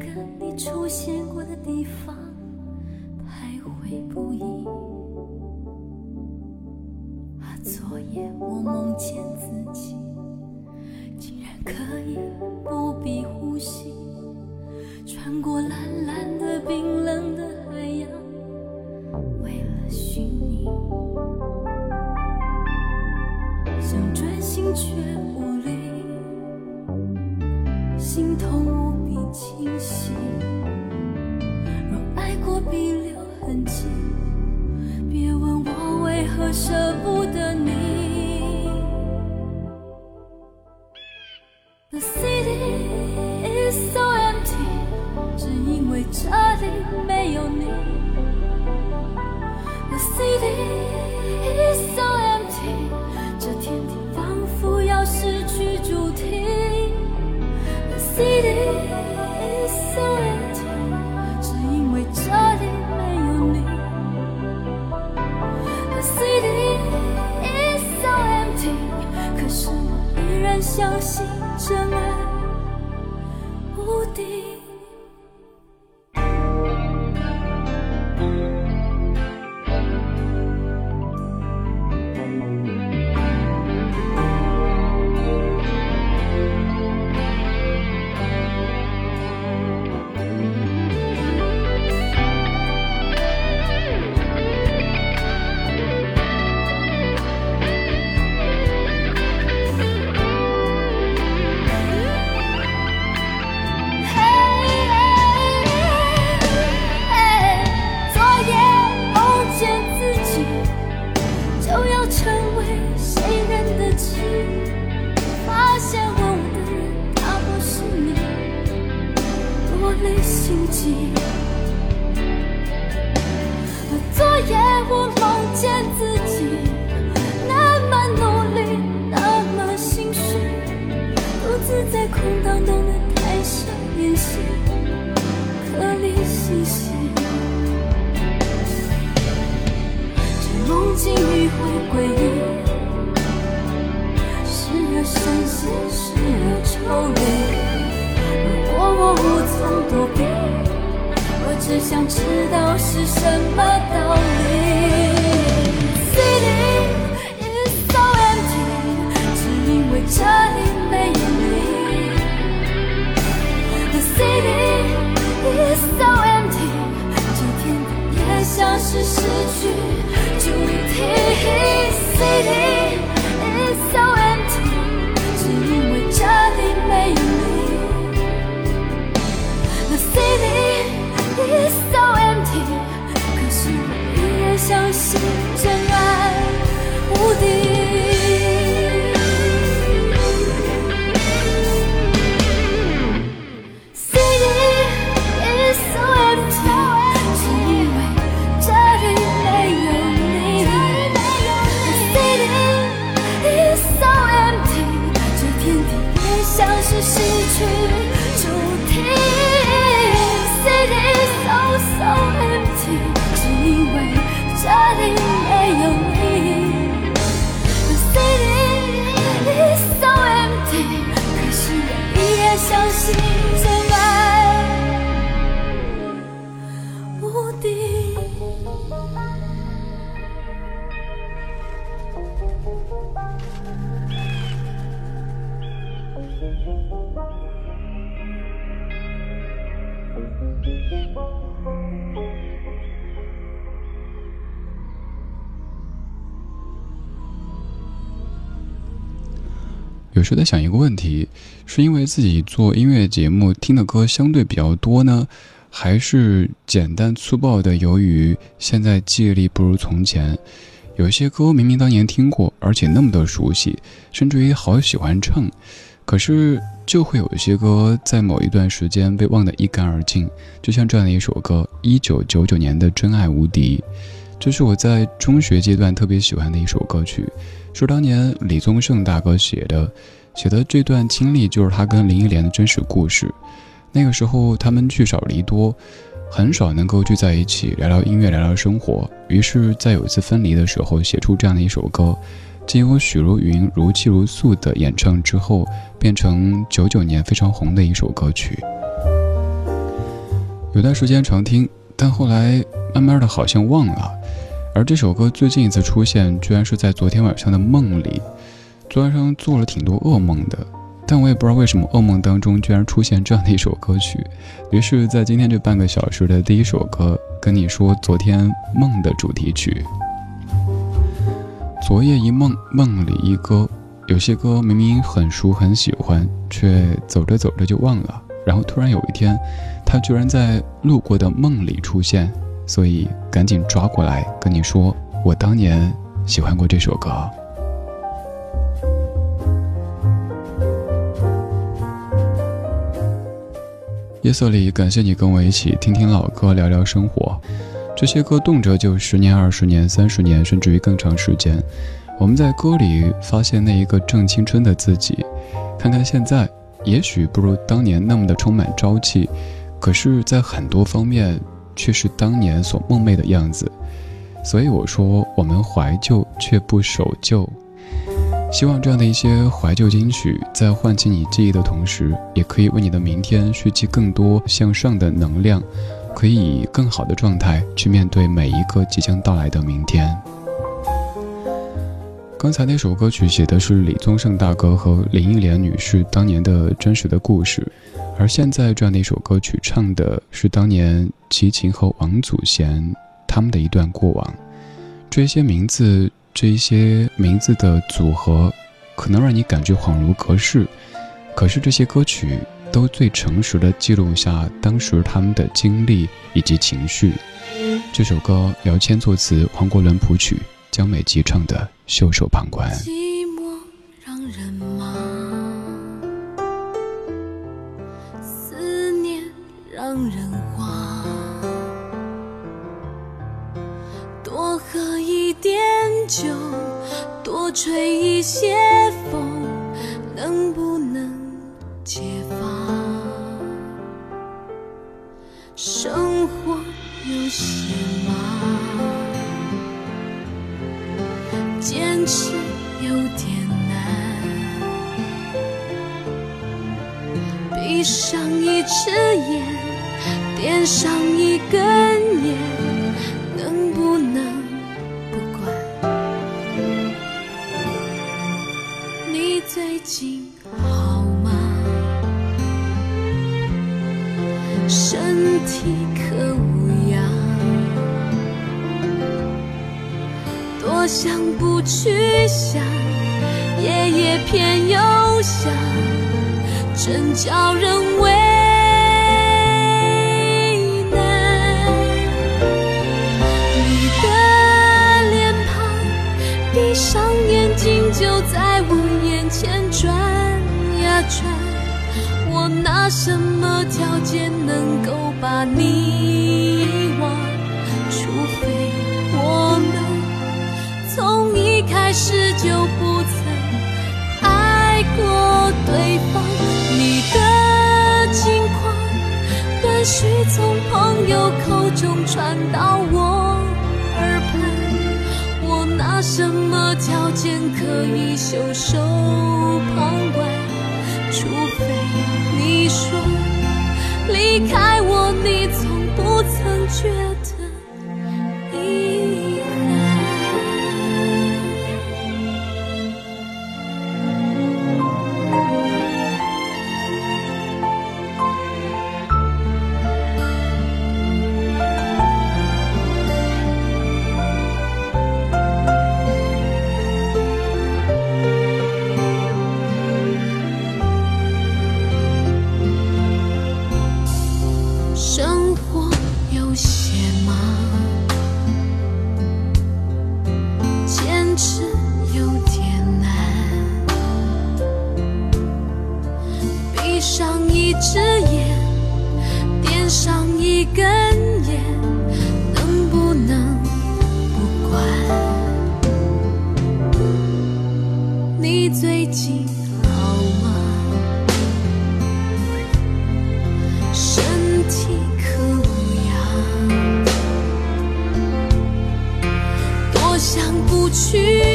个你出现过的地方徘徊不已。啊，昨夜我梦见 The city is so empty，这天地仿佛要失去主题。The city is so empty，只因为这里没有你。The city is so empty，可是我依然相信真爱。知道是什么依然相有时在想一个问题，是因为自己做音乐节目听的歌相对比较多呢，还是简单粗暴的由于现在记忆力不如从前？有些歌明明当年听过，而且那么的熟悉，甚至于好喜欢唱，可是就会有一些歌在某一段时间被忘得一干二净。就像这样的一首歌，一九九九年的《真爱无敌》，这是我在中学阶段特别喜欢的一首歌曲。是当年李宗盛大哥写的，写的这段经历就是他跟林忆莲的真实故事。那个时候他们聚少离多，很少能够聚在一起聊聊音乐、聊聊生活。于是，在有一次分离的时候，写出这样的一首歌，经由许茹芸如泣如诉的演唱之后，变成九九年非常红的一首歌曲。有段时间常听，但后来慢慢的好像忘了。而这首歌最近一次出现，居然是在昨天晚上的梦里。昨晚上做了挺多噩梦的，但我也不知道为什么噩梦当中居然出现这样的一首歌曲。于是，在今天这半个小时的第一首歌，跟你说昨天梦的主题曲。昨夜一梦，梦里一歌。有些歌明明很熟很喜欢，却走着走着就忘了。然后突然有一天，他居然在路过的梦里出现，所以赶紧抓过来跟你说，我当年喜欢过这首歌。夜色里，感谢你跟我一起听听老歌，聊聊生活。这些歌动辄就十年、二十年、三十年，甚至于更长时间。我们在歌里发现那一个正青春的自己，看看现在，也许不如当年那么的充满朝气，可是，在很多方面却是当年所梦寐的样子。所以我说，我们怀旧却不守旧。希望这样的一些怀旧金曲，在唤起你记忆的同时，也可以为你的明天蓄积更多向上的能量，可以以更好的状态去面对每一个即将到来的明天。刚才那首歌曲写的是李宗盛大哥和林忆莲女士当年的真实的故事，而现在这样的一首歌曲唱的是当年齐秦和王祖贤他们的一段过往。这些名字，这些名字的组合，可能让你感觉恍如隔世，可是这些歌曲都最诚实的记录下当时他们的经历以及情绪。这首歌姚谦作词，黄国伦谱曲。江美琪唱的袖手旁观。寂寞让人忙思念让人慌。多喝一点酒多吹一些一只眼，点上一根烟，能不能不管？你最近好吗？身体可无恙？多想。不去想，夜夜偏又想，真叫人为闭上眼睛就在我眼前转呀转，我拿什么条件能够把你遗忘？除非我们。从一开始就不曾爱过对方，你的近况断续从朋友口中传条件可以袖手旁观？除非你说离开我，你从不曾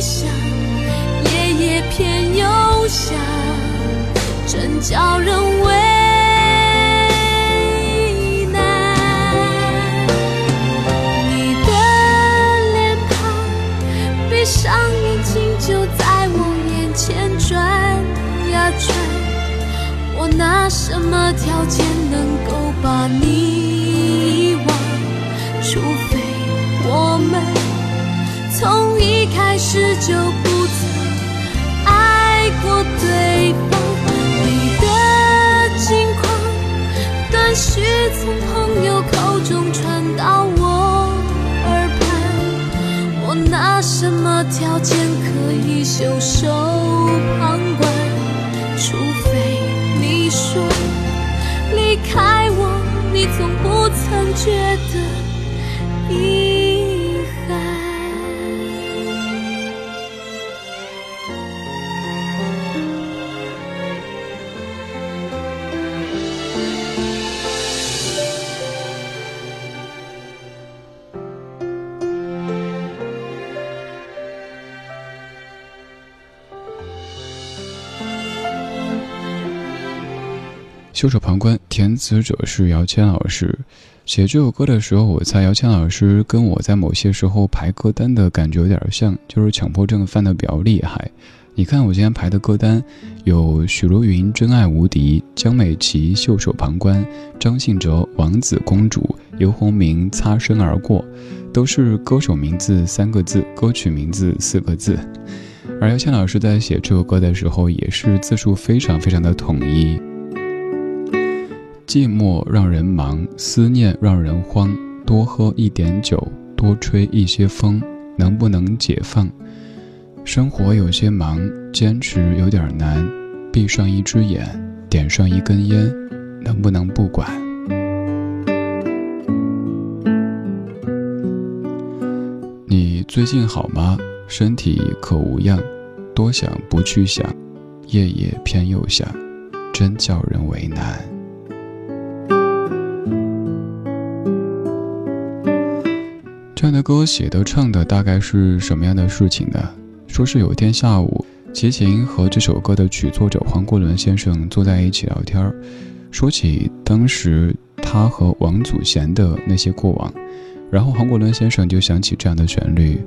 想，夜夜偏又想，真叫人为难。你的脸庞，闭上眼睛就在我眼前转呀转，我拿什么条件能够把你？一开始就不曾爱过对方。你的近况，断续从朋友口中传到我耳畔。我拿什么条件可以袖手旁观？除非你说离开我，你从不曾觉得袖手旁观，填词者是姚谦老师。写这首歌的时候，我猜姚谦老师跟我在某些时候排歌单的感觉有点像，就是强迫症犯的比较厉害。你看我今天排的歌单，有许茹芸《真爱无敌》，江美琪《袖手旁观》，张信哲《王子公主》，游鸿明《擦身而过》，都是歌手名字三个字，歌曲名字四个字。而姚谦老师在写这首歌的时候，也是字数非常非常的统一。寂寞让人忙，思念让人慌。多喝一点酒，多吹一些风，能不能解放？生活有些忙，坚持有点难。闭上一只眼，点上一根烟，能不能不管？你最近好吗？身体可无恙？多想不去想，夜夜偏又想，真叫人为难。这样的歌写的唱的大概是什么样的事情呢？说是有一天下午，齐秦和这首歌的曲作者黄国伦先生坐在一起聊天说起当时他和王祖贤的那些过往，然后黄国伦先生就想起这样的旋律，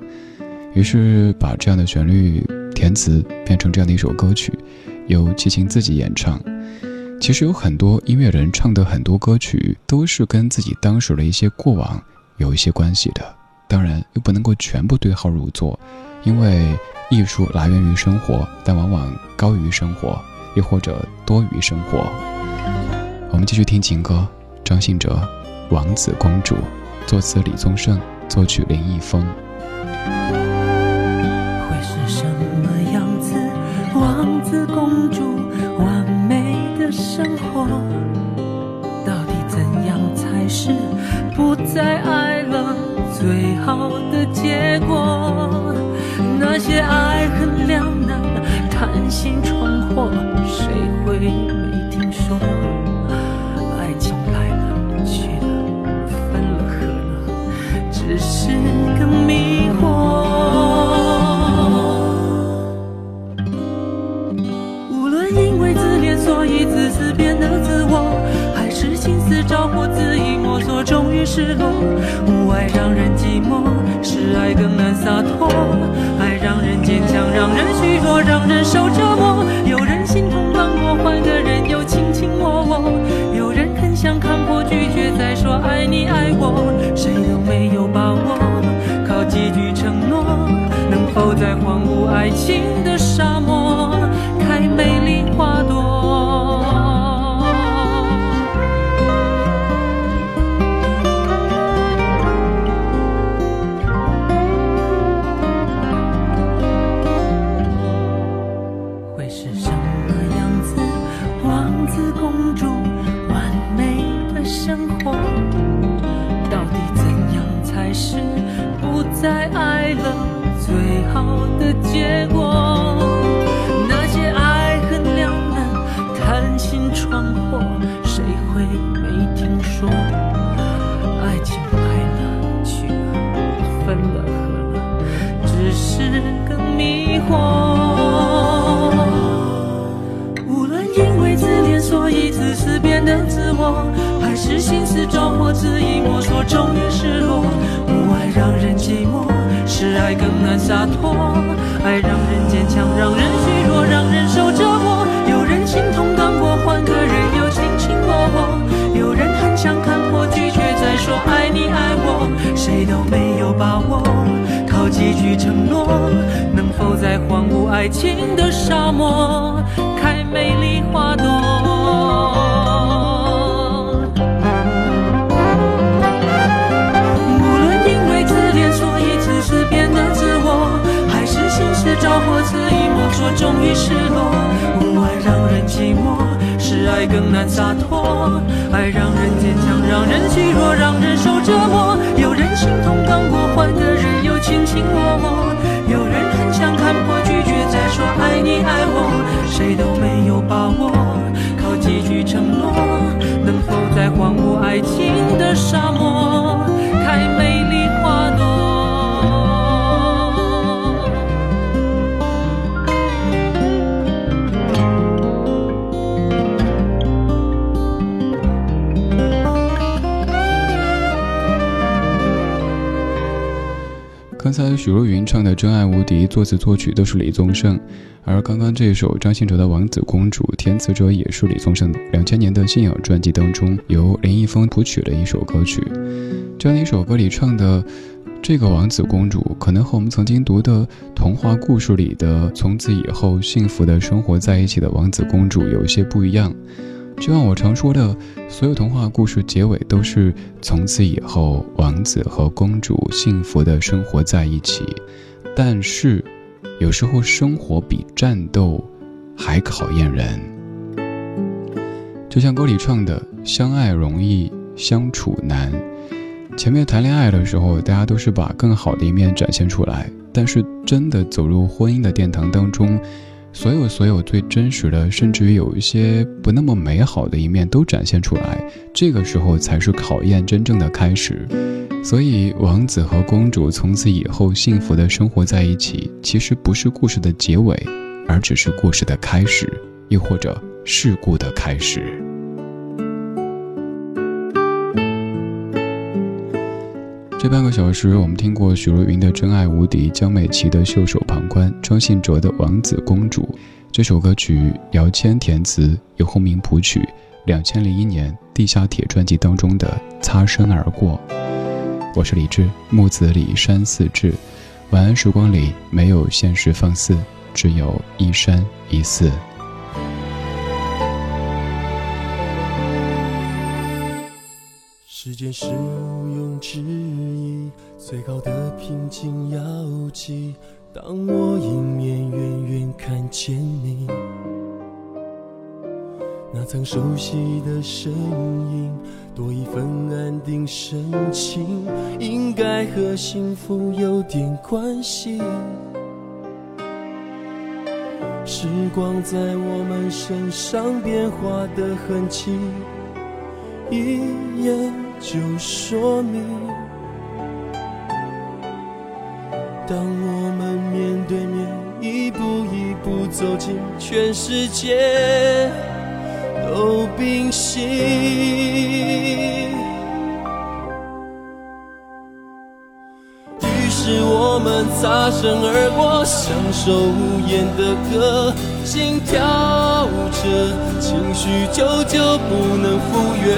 于是把这样的旋律填词变成这样的一首歌曲，由齐秦自己演唱。其实有很多音乐人唱的很多歌曲都是跟自己当时的一些过往有一些关系的。当然，又不能够全部对号入座，因为艺术来源于生活，但往往高于生活，又或者多于生活。我们继续听情歌，张信哲《王子公主》，作词李宗盛，作曲林一峰。结果，那些爱恨两难、贪心闯祸，谁会没听说？爱情来了去了，分了合了，只是更迷惑。无论因为自恋，所以自私变得自我，还是心思着火，恣意摸索，终于失落。无爱让人寂寞，更难洒脱。爱让人坚强，让人虚弱，让人受折磨。有人心痛难过，换个人又卿卿我我。有人很想看破，拒绝再说爱你爱我。谁都没有把握，靠几句承诺，能否再荒芜爱情的沙漠我，还是心思着火，恣意摸索，终于失落。不爱让人寂寞，是爱更难洒脱。爱让人坚强，让人虚弱，让人受折磨。有人心痛刚过，换个人又卿卿我我。有人很想看破，拒绝再说爱你爱我。谁都没有把握，靠几句承诺，能否在荒芜爱情的沙漠开美丽花朵心事着火，恣意摸索，终于失落。无爱让人寂寞，是爱更难洒脱。爱让人坚强，让人虚弱，让人受折磨。有人心痛刚过，换个人又卿卿我我。有人很想看破，拒绝再说爱你爱我，谁都没有把握。靠几句承诺，能否在荒芜爱情的沙漠刚才许茹芸唱的《真爱无敌》，作词作曲都是李宗盛，而刚刚这首张信哲的《王子公主》，填词者也是李宗盛。两千年的信仰专辑当中，由林一峰谱曲的一首歌曲。这样的一首歌里唱的这个王子公主，可能和我们曾经读的童话故事里的从此以后幸福的生活在一起的王子公主有些不一样。就像我常说的，所有童话故事结尾都是从此以后，王子和公主幸福的生活在一起。但是，有时候生活比战斗还考验人。就像歌里唱的：“相爱容易相处难。”前面谈恋爱的时候，大家都是把更好的一面展现出来，但是真的走入婚姻的殿堂当中。所有所有最真实的，甚至于有一些不那么美好的一面都展现出来，这个时候才是考验真正的开始。所以，王子和公主从此以后幸福的生活在一起，其实不是故事的结尾，而只是故事的开始，亦或者事故的开始。这半个小时，我们听过许茹芸的《真爱无敌》，江美琪的《袖手旁观》，张信哲的《王子公主》。这首歌曲姚谦填词，由洪明谱曲。两千零一年《地下铁》专辑当中的《擦身而过》。我是李志，木子李山寺志。晚安时光里没有现实放肆，只有一山一寺。时间是毋庸置疑最高的平静摇起。当我迎面远远看见你，那曾熟悉的身影，多一份安定神情，应该和幸福有点关系。时光在我们身上变化的痕迹，一眼。就说明，当我们面对面，一步一步走进全世界，都冰心。于是我们擦身而过，像首无言的歌，心跳着，情绪久久不能复原。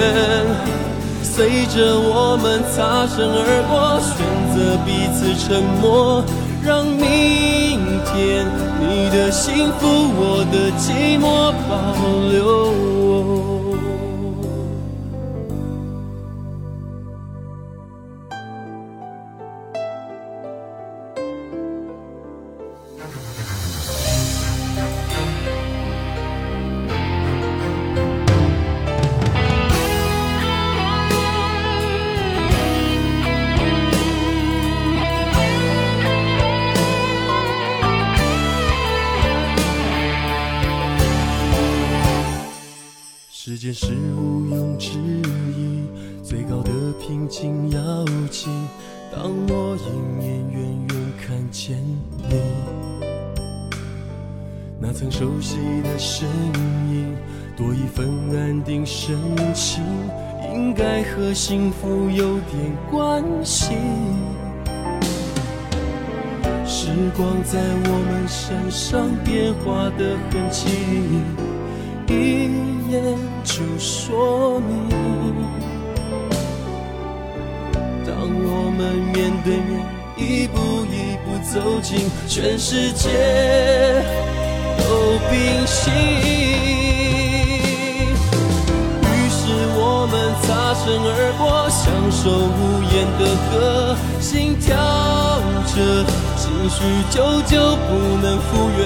随着我们擦身而过，选择彼此沉默，让明天你的幸福，我的寂寞保留。真情，应该和幸福有点关系。时光在我们身上变化的痕迹，一眼。就说明，当我们面对面，一步一步走进全世界都平息。擦身而过，享受无言的歌，心跳着，情绪久久不能复原。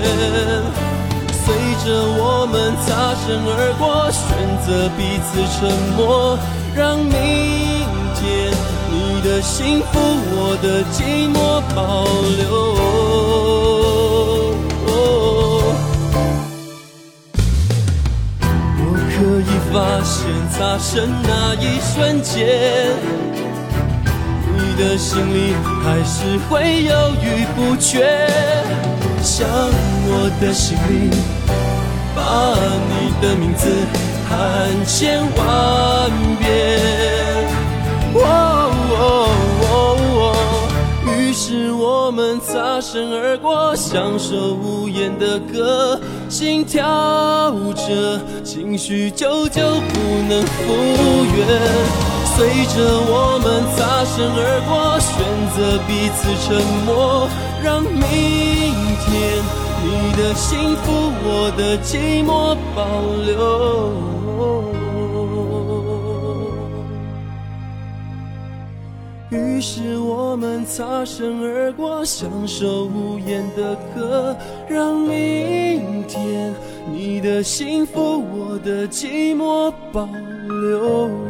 随着我们擦身而过，选择彼此沉默，让明天你的幸福，我的寂寞保留。发现，擦身那一瞬间，你的心里还是会犹豫不决，像我的心里。把你的名字喊千万遍，哦哦是我们擦身而过，享受无言的歌，心跳着，情绪久久不能复原。随着我们擦身而过，选择彼此沉默，让明天。你的幸福，我的寂寞保留。是我们擦身而过，享受无言的歌，让明天你的幸福，我的寂寞保留。